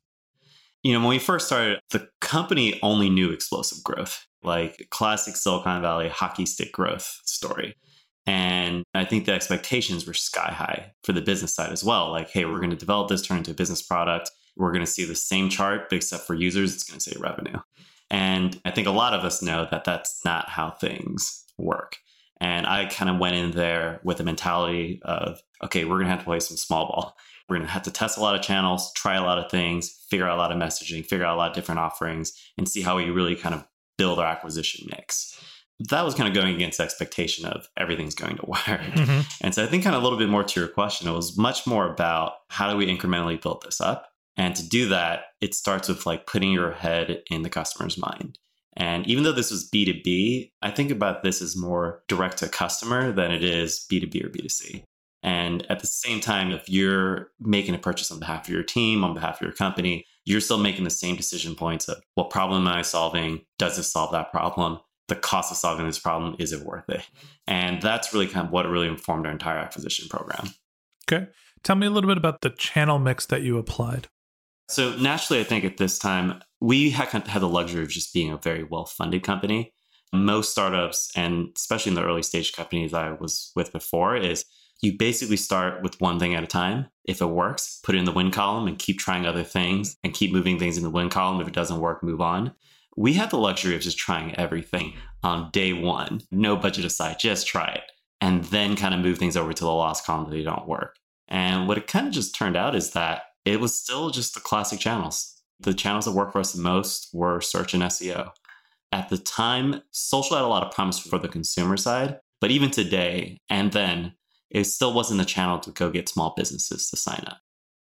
You know, when we first started, the company only knew explosive growth, like classic Silicon Valley hockey stick growth story. And I think the expectations were sky high for the business side as well. Like, hey, we're mm. going to develop this, turn into a business product. We're going to see the same chart, but except for users, it's going to say revenue. And I think a lot of us know that that's not how things work. And I kind of went in there with a mentality of, okay, we're going to have to play some small ball. We're going to have to test a lot of channels, try a lot of things, figure out a lot of messaging, figure out a lot of different offerings, and see how we really kind of build our acquisition mix that was kind of going against expectation of everything's going to work. Mm-hmm. And so I think kind of a little bit more to your question, it was much more about how do we incrementally build this up? And to do that, it starts with like putting your head in the customer's mind. And even though this was B2B, I think about this as more direct to customer than it is B2B or B2C. And at the same time, if you're making a purchase on behalf of your team, on behalf of your company, you're still making the same decision points of what problem am I solving? Does this solve that problem? The cost of solving this problem is it worth it? And that's really kind of what really informed our entire acquisition program. Okay. Tell me a little bit about the channel mix that you applied. So naturally i think at this time we had, had the luxury of just being a very well funded company. Most startups and especially in the early stage companies i was with before is you basically start with one thing at a time. If it works, put it in the win column and keep trying other things and keep moving things in the win column. If it doesn't work, move on we had the luxury of just trying everything on day one, no budget aside, just try it, and then kind of move things over to the loss column that they don't work. And what it kind of just turned out is that it was still just the classic channels. The channels that worked for us the most were search and SEO. At the time, social had a lot of promise for the consumer side, but even today and then, it still wasn't the channel to go get small businesses to sign up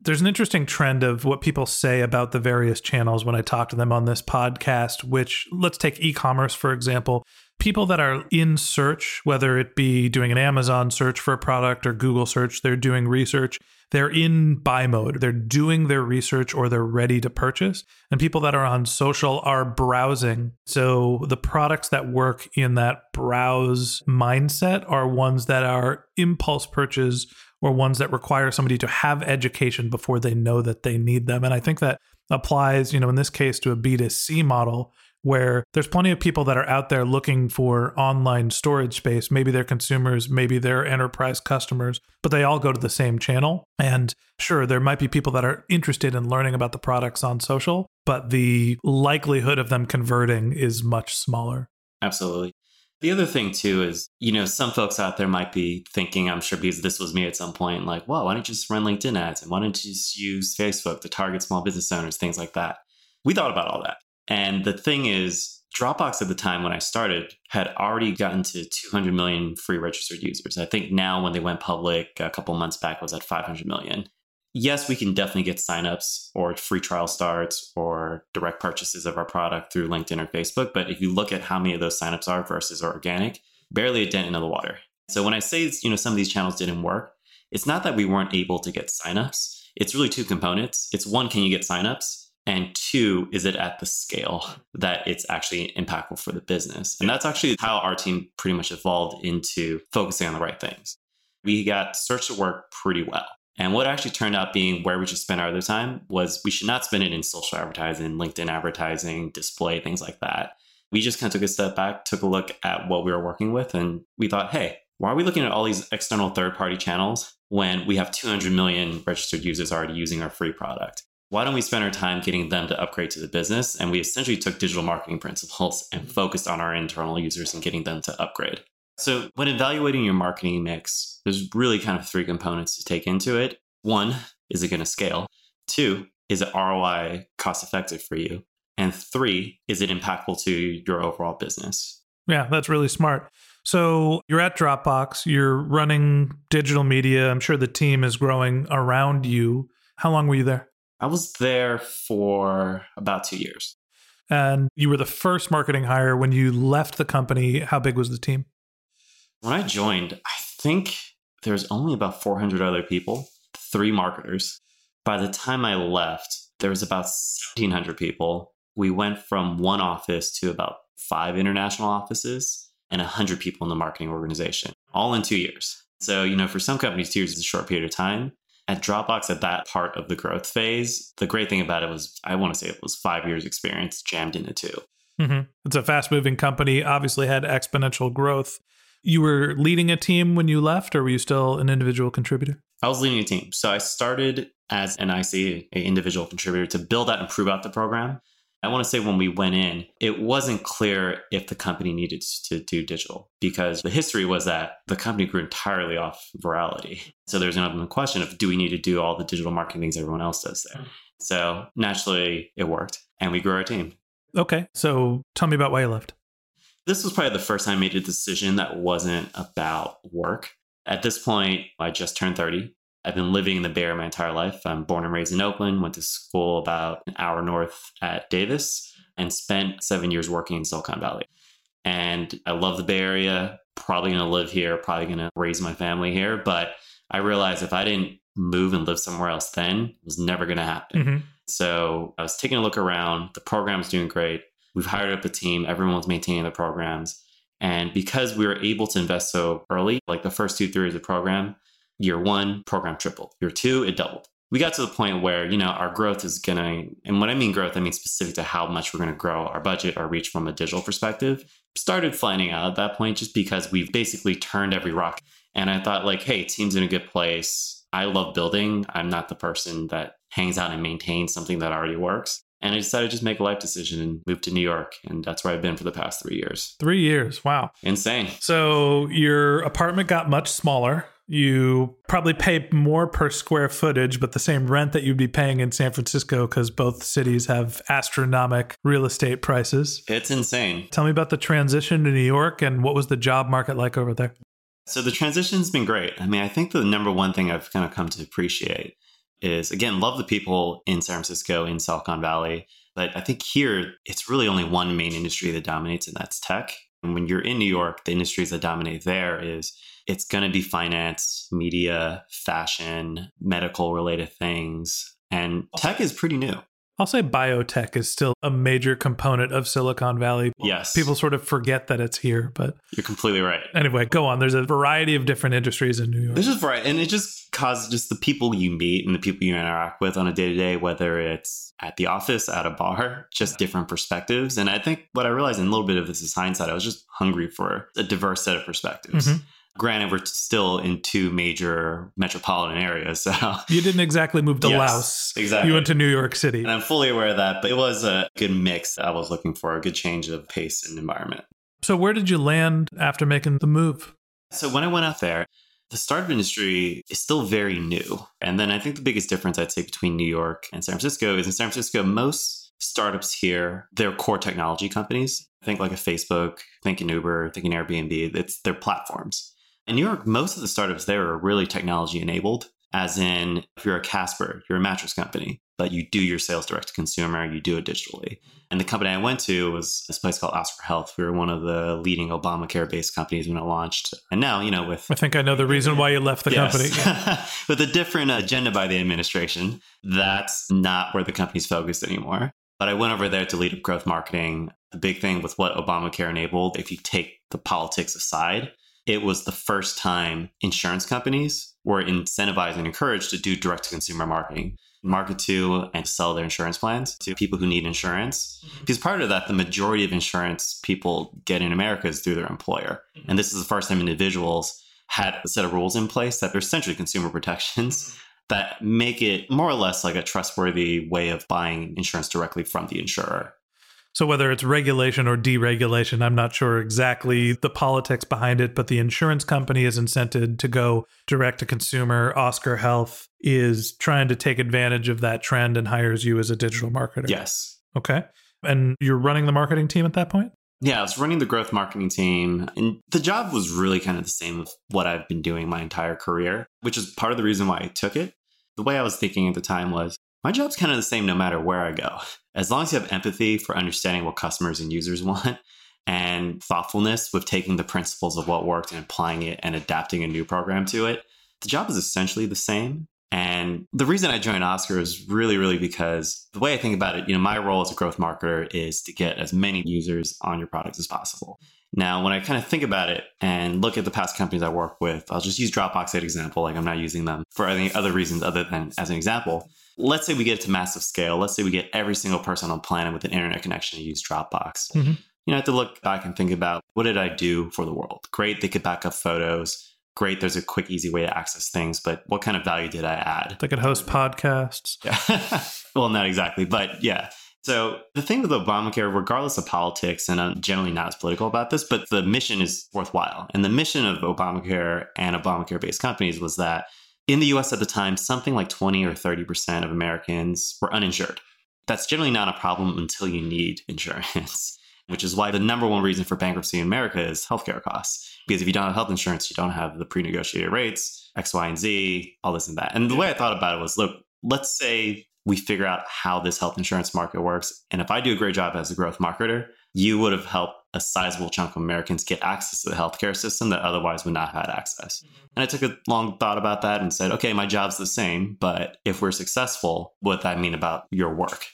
there's an interesting trend of what people say about the various channels when I talk to them on this podcast, which let's take e commerce, for example. People that are in search, whether it be doing an Amazon search for a product or Google search, they're doing research, they're in buy mode. They're doing their research or they're ready to purchase. And people that are on social are browsing. So the products that work in that browse mindset are ones that are impulse purchase or ones that require somebody to have education before they know that they need them. And I think that applies, you know, in this case to a B2C model where there's plenty of people that are out there looking for online storage space. Maybe they're consumers, maybe they're enterprise customers, but they all go to the same channel. And sure, there might be people that are interested in learning about the products on social, but the likelihood of them converting is much smaller. Absolutely. The other thing too is, you know, some folks out there might be thinking, I'm sure because this was me at some point, like, well, why don't you just run LinkedIn ads and why don't you just use Facebook to target small business owners, things like that. We thought about all that. And the thing is, Dropbox at the time when I started had already gotten to 200 million free registered users. I think now when they went public a couple months back was at 500 million yes, we can definitely get signups or free trial starts or direct purchases of our product through LinkedIn or Facebook. But if you look at how many of those signups are versus organic, barely a dent into the water. So when I say, you know, some of these channels didn't work, it's not that we weren't able to get signups. It's really two components. It's one, can you get signups? And two, is it at the scale that it's actually impactful for the business? And that's actually how our team pretty much evolved into focusing on the right things. We got search to work pretty well. And what actually turned out being where we should spend our other time was we should not spend it in social advertising, LinkedIn advertising, display, things like that. We just kind of took a step back, took a look at what we were working with, and we thought, hey, why are we looking at all these external third party channels when we have 200 million registered users already using our free product? Why don't we spend our time getting them to upgrade to the business? And we essentially took digital marketing principles and mm-hmm. focused on our internal users and getting them to upgrade. So, when evaluating your marketing mix, there's really kind of three components to take into it. One, is it going to scale? Two, is it ROI cost effective for you? And three, is it impactful to your overall business? Yeah, that's really smart. So you're at Dropbox, you're running digital media. I'm sure the team is growing around you. How long were you there? I was there for about two years. And you were the first marketing hire. When you left the company, how big was the team? When I joined, I think there was only about 400 other people, three marketers. By the time I left, there was about 1,700 people. We went from one office to about five international offices and 100 people in the marketing organization, all in two years. So, you know, for some companies, two years is a short period of time. At Dropbox, at that part of the growth phase, the great thing about it was, I want to say it was five years experience jammed into 2 mm-hmm. It's a fast moving company, obviously had exponential growth. You were leading a team when you left, or were you still an individual contributor? I was leading a team. So I started as an IC, an individual contributor, to build out and prove out the program. I want to say when we went in, it wasn't clear if the company needed to do digital because the history was that the company grew entirely off virality. So there's an open question of do we need to do all the digital marketing things everyone else does there? So naturally, it worked and we grew our team. Okay. So tell me about why you left. This was probably the first time I made a decision that wasn't about work. At this point, I just turned 30. I've been living in the Bay Area my entire life. I'm born and raised in Oakland, went to school about an hour north at Davis, and spent seven years working in Silicon Valley. And I love the Bay Area, probably going to live here, probably going to raise my family here. But I realized if I didn't move and live somewhere else then, it was never going to happen. Mm-hmm. So I was taking a look around. The program's doing great. We've hired up a team, everyone's maintaining the programs. And because we were able to invest so early, like the first two, three years of the program, Year one, program tripled. Year two, it doubled. We got to the point where, you know, our growth is to, and when I mean growth, I mean specific to how much we're to grow our budget, our reach from a digital perspective, started flattening out at that point just because we've basically turned every rock. And I thought, like, hey, team's in a good place. I love building. I'm not the person that hangs out and maintains something that already works. And I decided to just make a life decision and move to New York. And that's where I've been for the past three years. Three years. Wow. Insane. So your apartment got much smaller. You probably pay more per square footage, but the same rent that you'd be paying in San Francisco because both cities have astronomical real estate prices. It's insane. Tell me about the transition to New York and what was the job market like over there? So the transition's been great. I mean, I think the number one thing I've kind of come to appreciate is again, love the people in San Francisco, in Silicon Valley. But I think here it's really only one main industry that dominates, and that's tech. And when you're in New York, the industries that dominate there is it's going to be finance, media, fashion, medical related things. And tech is pretty new. I'll say biotech is still a major component of Silicon Valley. Yes. People sort of forget that it's here, but you're completely right. Anyway, go on. There's a variety of different industries in New York. This is right. And it just causes just the people you meet and the people you interact with on a day to day, whether it's at the office, at a bar, just different perspectives. And I think what I realized in a little bit of this is hindsight, I was just hungry for a diverse set of perspectives. Mm-hmm. Granted, we're still in two major metropolitan areas. So you didn't exactly move to yes, Laos. Exactly. You went to New York City. And I'm fully aware of that, but it was a good mix I was looking for, a good change of pace and environment. So where did you land after making the move? So when I went out there, the startup industry is still very new. And then I think the biggest difference I'd say between New York and San Francisco is in San Francisco, most startups here, they're core technology companies. Think like a Facebook, think an Uber, think an Airbnb. It's their platforms. In New York, most of the startups there are really technology enabled, as in, if you're a Casper, you're a mattress company, but you do your sales direct to consumer, you do it digitally. And the company I went to was this place called Oscar Health. We were one of the leading Obamacare based companies when it launched. And now, you know, with. I think I know the reason why you left the yes. company. with a different agenda by the administration, that's not where the company's focused anymore. But I went over there to lead up growth marketing. The big thing with what Obamacare enabled, if you take the politics aside, it was the first time insurance companies were incentivized and encouraged to do direct to consumer marketing, market to and sell their insurance plans to people who need insurance. Mm-hmm. Because prior to that, the majority of insurance people get in America is through their employer. Mm-hmm. And this is the first time individuals had a set of rules in place that are essentially consumer protections mm-hmm. that make it more or less like a trustworthy way of buying insurance directly from the insurer. So, whether it's regulation or deregulation, I'm not sure exactly the politics behind it, but the insurance company is incented to go direct to consumer. Oscar Health is trying to take advantage of that trend and hires you as a digital marketer. Yes. Okay. And you're running the marketing team at that point? Yeah, I was running the growth marketing team, and the job was really kind of the same of what I've been doing my entire career, which is part of the reason why I took it. The way I was thinking at the time was my job's kind of the same no matter where I go. As long as you have empathy for understanding what customers and users want and thoughtfulness with taking the principles of what worked and applying it and adapting a new program to it, the job is essentially the same. And the reason I joined Oscar is really, really because the way I think about it, you know, my role as a growth marketer is to get as many users on your products as possible. Now, when I kind of think about it and look at the past companies I work with, I'll just use Dropbox as an example. Like I'm not using them for any other reasons other than as an example. Let's say we get it to massive scale. Let's say we get every single person on the planet with an internet connection to use Dropbox. Mm-hmm. You know, I have to look back and think about what did I do for the world? Great, they could back up photos great there's a quick easy way to access things but what kind of value did i add they could host podcasts yeah well not exactly but yeah so the thing with obamacare regardless of politics and i'm generally not as political about this but the mission is worthwhile and the mission of obamacare and obamacare based companies was that in the us at the time something like 20 or 30% of americans were uninsured that's generally not a problem until you need insurance which is why the number one reason for bankruptcy in america is healthcare costs because if you don't have health insurance, you don't have the pre negotiated rates, X, Y, and Z, all this and that. And the way I thought about it was look, let's say we figure out how this health insurance market works. And if I do a great job as a growth marketer, you would have helped a sizable chunk of Americans get access to the healthcare system that otherwise would not have had access. Mm-hmm. And I took a long thought about that and said, okay, my job's the same, but if we're successful, what does that mean about your work?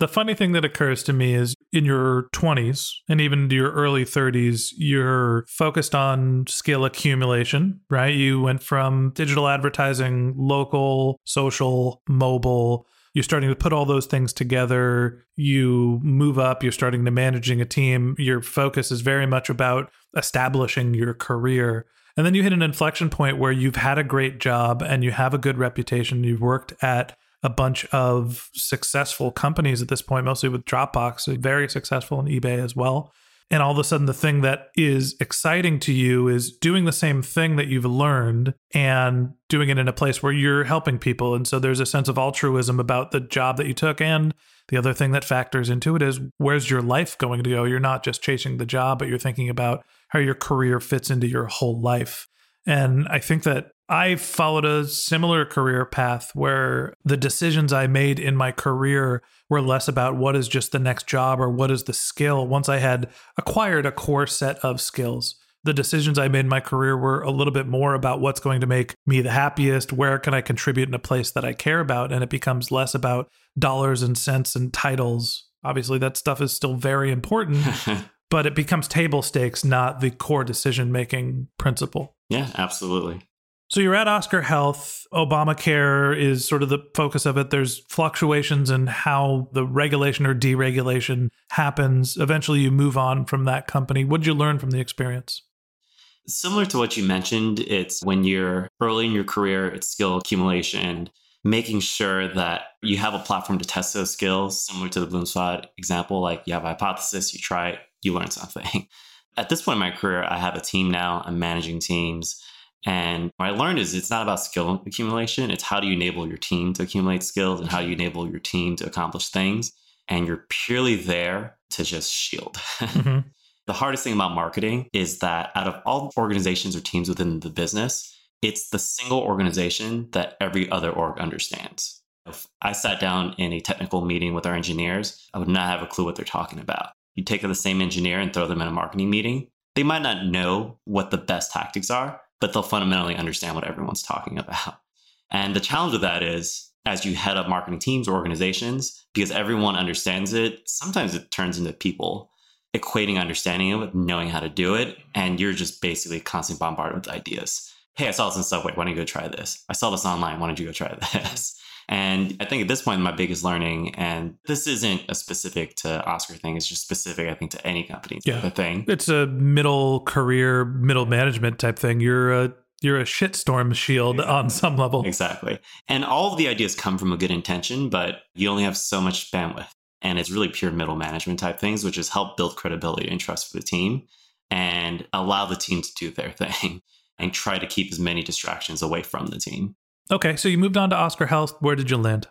The funny thing that occurs to me is in your 20s and even your early 30s, you're focused on skill accumulation, right? You went from digital advertising, local, social, mobile. You're starting to put all those things together. You move up, you're starting to managing a team. Your focus is very much about establishing your career. And then you hit an inflection point where you've had a great job and you have a good reputation. You've worked at a bunch of successful companies at this point, mostly with Dropbox, very successful in eBay as well. And all of a sudden, the thing that is exciting to you is doing the same thing that you've learned and doing it in a place where you're helping people. And so there's a sense of altruism about the job that you took. And the other thing that factors into it is where's your life going to go? You're not just chasing the job, but you're thinking about how your career fits into your whole life. And I think that I followed a similar career path where the decisions I made in my career were less about what is just the next job or what is the skill. Once I had acquired a core set of skills, the decisions I made in my career were a little bit more about what's going to make me the happiest, where can I contribute in a place that I care about, and it becomes less about dollars and cents and titles. Obviously, that stuff is still very important, but it becomes table stakes, not the core decision making principle. Yeah, absolutely. So you're at Oscar Health. Obamacare is sort of the focus of it. There's fluctuations in how the regulation or deregulation happens. Eventually, you move on from that company. What did you learn from the experience? Similar to what you mentioned, it's when you're early in your career, it's skill accumulation, making sure that you have a platform to test those skills, similar to the Bloomspot example. Like you have a hypothesis, you try it, you learn something. At this point in my career, I have a team now, I'm managing teams. And what I learned is it's not about skill accumulation. It's how do you enable your team to accumulate skills and how do you enable your team to accomplish things. And you're purely there to just shield. Mm-hmm. the hardest thing about marketing is that out of all organizations or teams within the business, it's the single organization that every other org understands. If I sat down in a technical meeting with our engineers, I would not have a clue what they're talking about. You take the same engineer and throw them in a marketing meeting, they might not know what the best tactics are, but they'll fundamentally understand what everyone's talking about. And the challenge with that is as you head up marketing teams or organizations, because everyone understands it, sometimes it turns into people equating understanding of it, knowing how to do it. And you're just basically constantly bombarded with ideas. Hey, I saw this in Subway. Why don't you go try this? I saw this online. Why don't you go try this? And I think at this point, my biggest learning, and this isn't a specific to Oscar thing, it's just specific, I think, to any company yeah. thing. It's a middle career, middle management type thing. You're a you're a shitstorm shield exactly. on some level. Exactly. And all of the ideas come from a good intention, but you only have so much bandwidth. And it's really pure middle management type things, which is help build credibility and trust for the team and allow the team to do their thing and try to keep as many distractions away from the team. Okay, so you moved on to Oscar Health. Where did you land?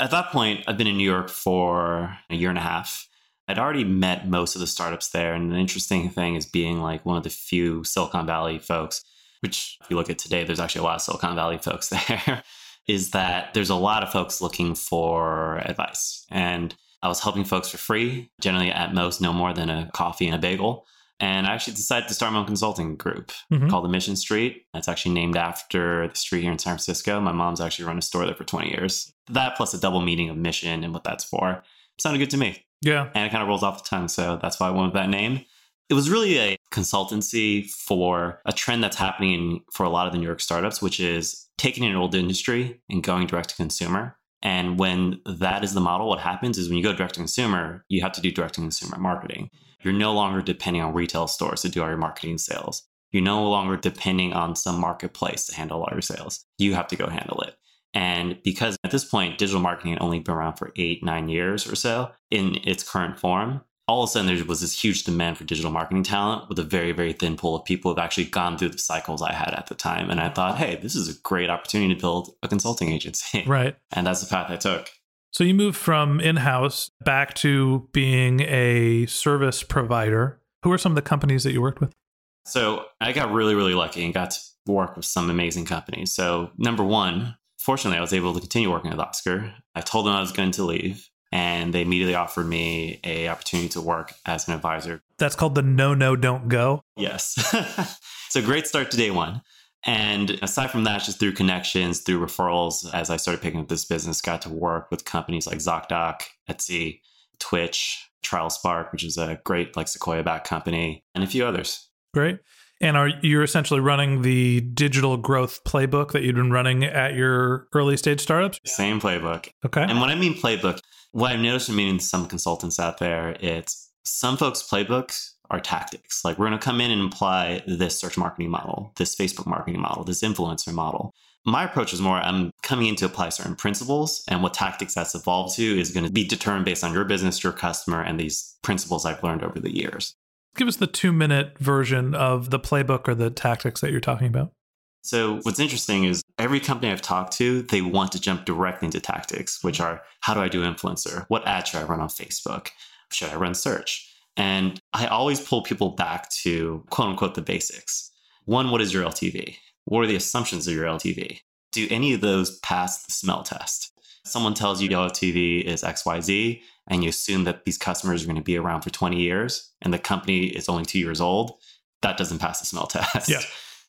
At that point, I've been in New York for a year and a half. I'd already met most of the startups there. And the interesting thing is being like one of the few Silicon Valley folks, which if you look at today, there's actually a lot of Silicon Valley folks there, is that there's a lot of folks looking for advice. And I was helping folks for free, generally at most no more than a coffee and a bagel. And I actually decided to start my own consulting group Mhm. called the Mission Street. It's actually named after the street here in San Francisco. My mom's actually run a store there for 20 years. That plus a double meaning of mission and what that's for sounded good to me. Yeah. And it kind of rolls off the tongue. So that's why I went with that name. It was really a consultancy for a trend that's happening for a lot of the New York startups, which is taking an old industry and going direct to consumer. And when that is the model, what happens is when you go direct to consumer, you have to do direct to consumer marketing. You're no longer depending on retail stores to do all your marketing sales. You're no longer depending on some marketplace to handle all your sales. You have to go handle it. And because at this point, digital marketing had only been around for eight, nine years or so in its current form, all of a sudden there was this huge demand for digital marketing talent with a very, very thin pool of people who've actually gone through the cycles I had at the time. And I thought, hey, this is a great opportunity to build a consulting agency. Right. And that's the path I took. So you moved from in house back to being a service provider. Who are some of the companies that you worked with? So I got really, really lucky and got to work with some amazing companies. So, number one, fortunately, I was able to continue working with Oscar. I told them I was going to leave, and they immediately offered me a opportunity to work as an advisor. That's called the no, no, don't go. Yes. so, great start to day one. And aside from that, just through connections, through referrals, as I started picking up this business, got to work with companies like ZocDoc, Etsy, Twitch, TrialSpark, which is a great like Sequoia back company, and a few others. Great. And are you're essentially running the digital growth playbook that you'd been running at your early stage startups? Same playbook. Okay. And when I mean playbook, what I've noticed from meeting some consultants out there, it's some folks' playbooks are tactics. Like we're going to come in and apply this search marketing model, this Facebook marketing model, this influencer model. My approach is more I'm coming in to apply certain principles, and what tactics that's evolved to is going to be determined based on your business, your customer, and these principles I've learned over the years. Give us the two minute version of the playbook or the tactics that you're talking about. So what's interesting is every company I've talked to, they want to jump directly into tactics, which are how do I do influencer? What ad should I run on Facebook? Should I run search? And I always pull people back to quote unquote the basics. One, what is your LTV? What are the assumptions of your LTV? Do any of those pass the smell test? Someone tells you your LTV is XYZ, and you assume that these customers are going to be around for 20 years, and the company is only two years old. That doesn't pass the smell test. Yeah.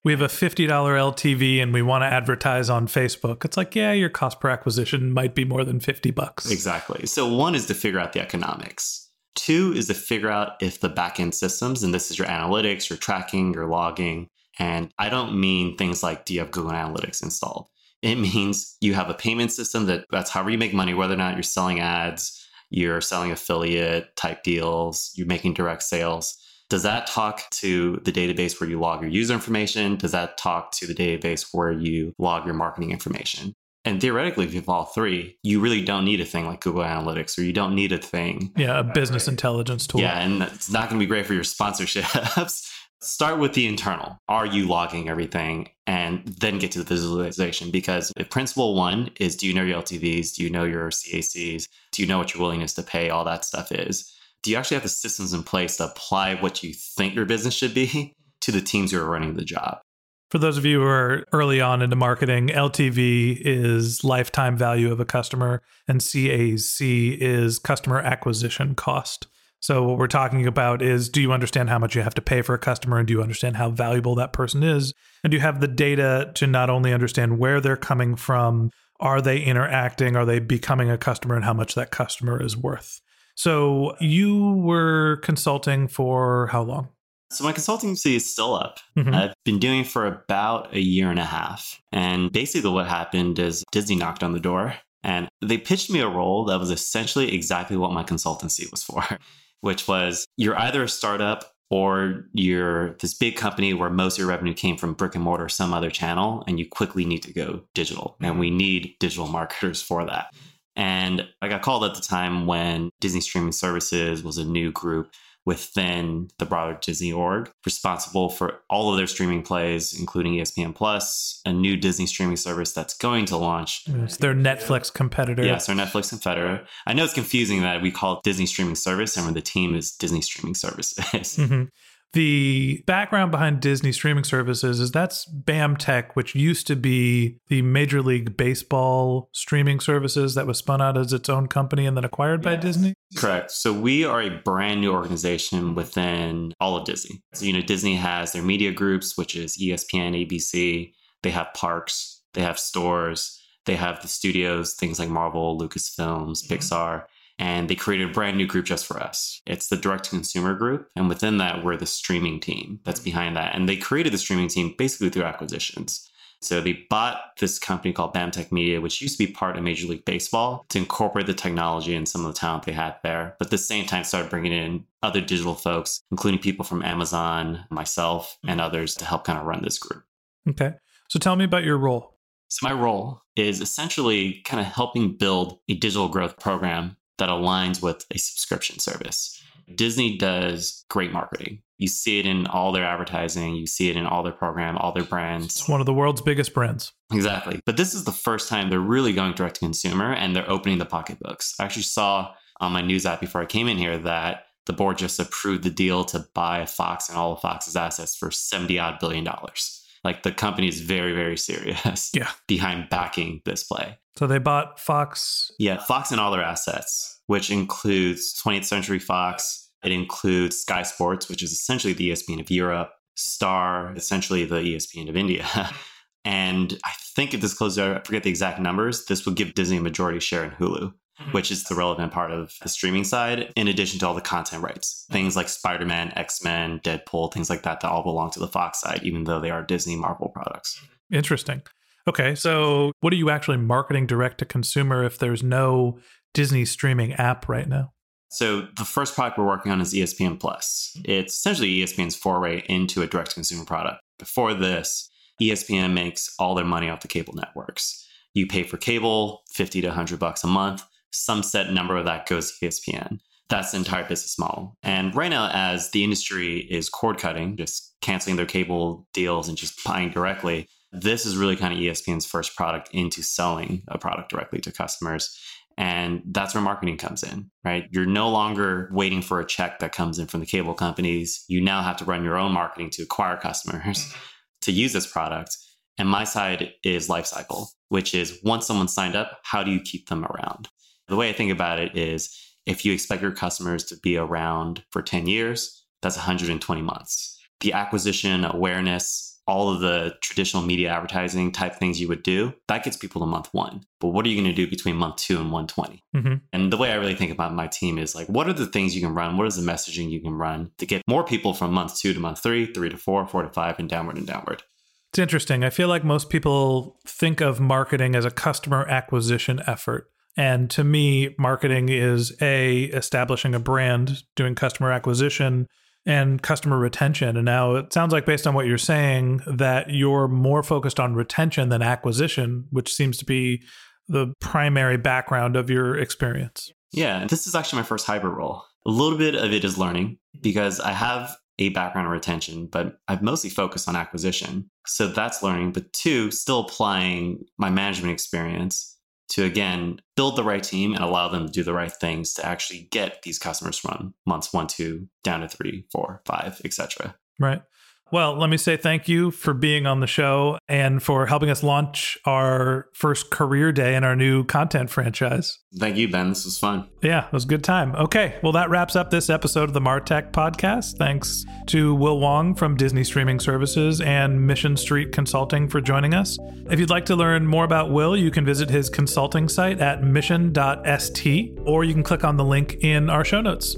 We have a $50 LTV and we want to advertise on Facebook. It's like, yeah, your cost per acquisition might be more than 50 bucks. Exactly. So one is to figure out the economics. Two is to figure out if the backend systems, and this is your analytics, your tracking, your logging. And I don't mean things like do you have Google Analytics installed? It means you have a payment system that that's however you make money, whether or not you're selling ads, you're selling affiliate type deals, you're making direct sales. Does that talk to the database where you log your user information? Does that talk to the database where you log your marketing information? And theoretically, if you have all three, you really don't need a thing like Google Analytics or you don't need a thing. Yeah, a business intelligence tool. Yeah, and it's not going to be great for your sponsorships. Start with the internal. Are you logging everything? And then get to the visualization. Because if principle one is do you know your LTVs? Do you know your CACs? Do you know what your willingness to pay? All that stuff is. Do you actually have the systems in place to apply what you think your business should be to the teams who are running the job? For those of you who are early on into marketing, LTV is lifetime value of a customer, and CAC is customer acquisition cost. So, what we're talking about is do you understand how much you have to pay for a customer, and do you understand how valuable that person is? And do you have the data to not only understand where they're coming from, are they interacting, are they becoming a customer, and how much that customer is worth? So, you were consulting for how long? So my consultancy is still up. Mhm. I've been doing it for about a year and a half. And basically what happened is Disney knocked on the door and they pitched me a role that was essentially exactly what my consultancy was for, which was you're either a startup or you're this big company where most of your revenue came from brick and mortar or some other channel and you quickly need to go digital. And we need digital marketers for that. And I got called at the time when Disney Streaming Services was a new group within the broader Disney org, responsible for all of their streaming plays, including ESPN Plus, a new Disney streaming service that's going to launch. It's their Netflix competitor. Yes, our Netflix competitor. I know it's confusing that we call it Disney streaming service and when the team is Disney streaming services. Mhm. The background behind Disney streaming services is that's BAMTech, which used to be the Major League Baseball streaming services that was spun out as its own company and then acquired by Disney. Correct. So we are a brand new organization within all of Disney. So, you know, Disney has their media groups, which is ESPN, ABC. They have parks, they have stores, they have the studios, things like Marvel, Lucasfilms, mm-hmm. Pixar. And they created a brand new group just for us. It's the direct to consumer group. And within that, we're the streaming team that's mm-hmm. behind that. And they created the streaming team basically through acquisitions. So they bought this company called BAMTech Media, which used to be part of Major League Baseball, to incorporate the technology and some of the talent they had there. But at the same time, started bringing in other digital folks, including people from Amazon, myself, and mm-hmm. others to help kind of run this group. Okay. So tell me about your role. So my role is essentially kind of helping build a digital growth program that aligns with a subscription service. Disney does great marketing. You see it in all their advertising, you see it in all their program, all their brands. It's one of the world's biggest brands. Exactly. But this is the first time they're really going direct to consumer and they're opening the pocketbooks. I actually saw on my news app before I came in here that the board just approved the deal to buy Fox and all of Fox's assets for 70 odd billion dollars. Like the company is very, very serious Yeah. behind backing this play. So they bought Fox. Yeah, Fox and all their assets, which includes 20th Century Fox. It includes Sky Sports, which is essentially the ESPN of Europe, Star, essentially the ESPN of India. and I think if this closes out, I forget the exact numbers, this would give Disney a majority share in Hulu, Mm-hmm. which is the relevant part of the streaming side, in addition to all the content rights. Things like Spider Man, X Men, Deadpool, things like that, that all belong to the Fox side, even though they are Disney Marvel products. Interesting. Okay. So what are you actually marketing direct to consumer if there's no Disney streaming app right now? So the first product we're working on is ESPN Plus. Mm-hmm. It's essentially ESPN's foray into a direct consumer product. Before this, ESPN makes all their money off the cable networks. You pay for cable, 50 to 100 bucks a month. Some set number of that goes to ESPN. That's the entire business model. And right now, as the industry is cord cutting, just canceling their cable deals and just buying directly, this is really kind of ESPN's first product into selling a product directly to customers. And that's where marketing comes in, right? You're no longer waiting for a check that comes in from the cable companies. You now have to run your own marketing to acquire customers mm-hmm. to use this product. And my side is lifecycle, which is once someone signed up, how do you keep them around? The way I think about it is if you expect your customers to be around for 10 years, that's 120 months. The acquisition, awareness, all of the traditional media advertising type things you would do, that gets people to month one. But what are you going to do between month two and 120? Mhm. And the way I really think about my team is like, what are the things you can run? What is the messaging you can run to get more people from month two to month three, three to four, four to five, and downward and downward? It's interesting. I feel like most people think of marketing as a customer acquisition effort. And to me, marketing is A, establishing a brand, doing customer acquisition and customer retention. And now it sounds like, based on what you're saying, that you're more focused on retention than acquisition, which seems to be the primary background of your experience. Yeah, this is actually my first hybrid role. A little bit of it is learning because I have a background in retention, but I've mostly focused on acquisition. So that's learning. But two, still applying my management experience to again build the right team and allow them to do the right things to actually get these customers from months one, two, down to three, four, five, etc. Right. Well, let me say thank you for being on the show and for helping us launch our first career day in our new content franchise. Thank you, Ben. This was fun. Yeah, it was a good time. Okay, well, that wraps up this episode of the Martech podcast. Thanks to Will Wong from Disney Streaming Services and Mission Street Consulting for joining us. If you'd like to learn more about Will, you can visit his consulting site at mission.st, or you can click on the link in our show notes.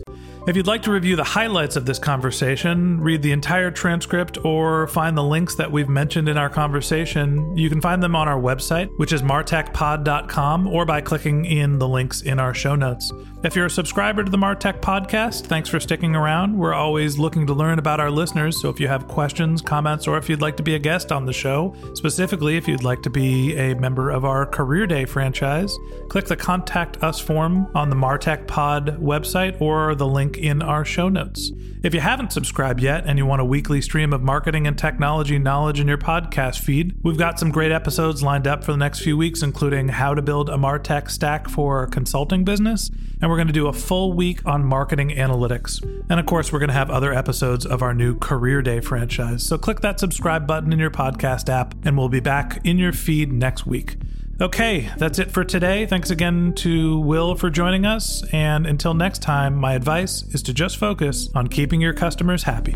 If you'd like to review the highlights of this conversation, read the entire transcript, or find the links that we've mentioned in our conversation, you can find them on our website, which is martechpod.com, or by clicking in the links in our show notes. If you're a subscriber to the Martech podcast, thanks for sticking around. We're always looking to learn about our listeners, so if you have questions, comments, or if you'd like to be a guest on the show, specifically if you'd like to be a member of our Career Day franchise, click the Contact Us form on the Martech Pod website or the link in our show notes. If you haven't subscribed yet and you want a weekly stream of marketing and technology knowledge in your podcast feed, we've got some great episodes lined up for the next few weeks, including how to build a Martech stack for a consulting business, and we're going to do a full week on marketing analytics. And of course, we're going to have other episodes of our new Career Day franchise. So click that subscribe button in your podcast app, and we'll be back in your feed next week. Okay, that's it for today. Thanks again to Will for joining us. And until next time, my advice is to just focus on keeping your customers happy.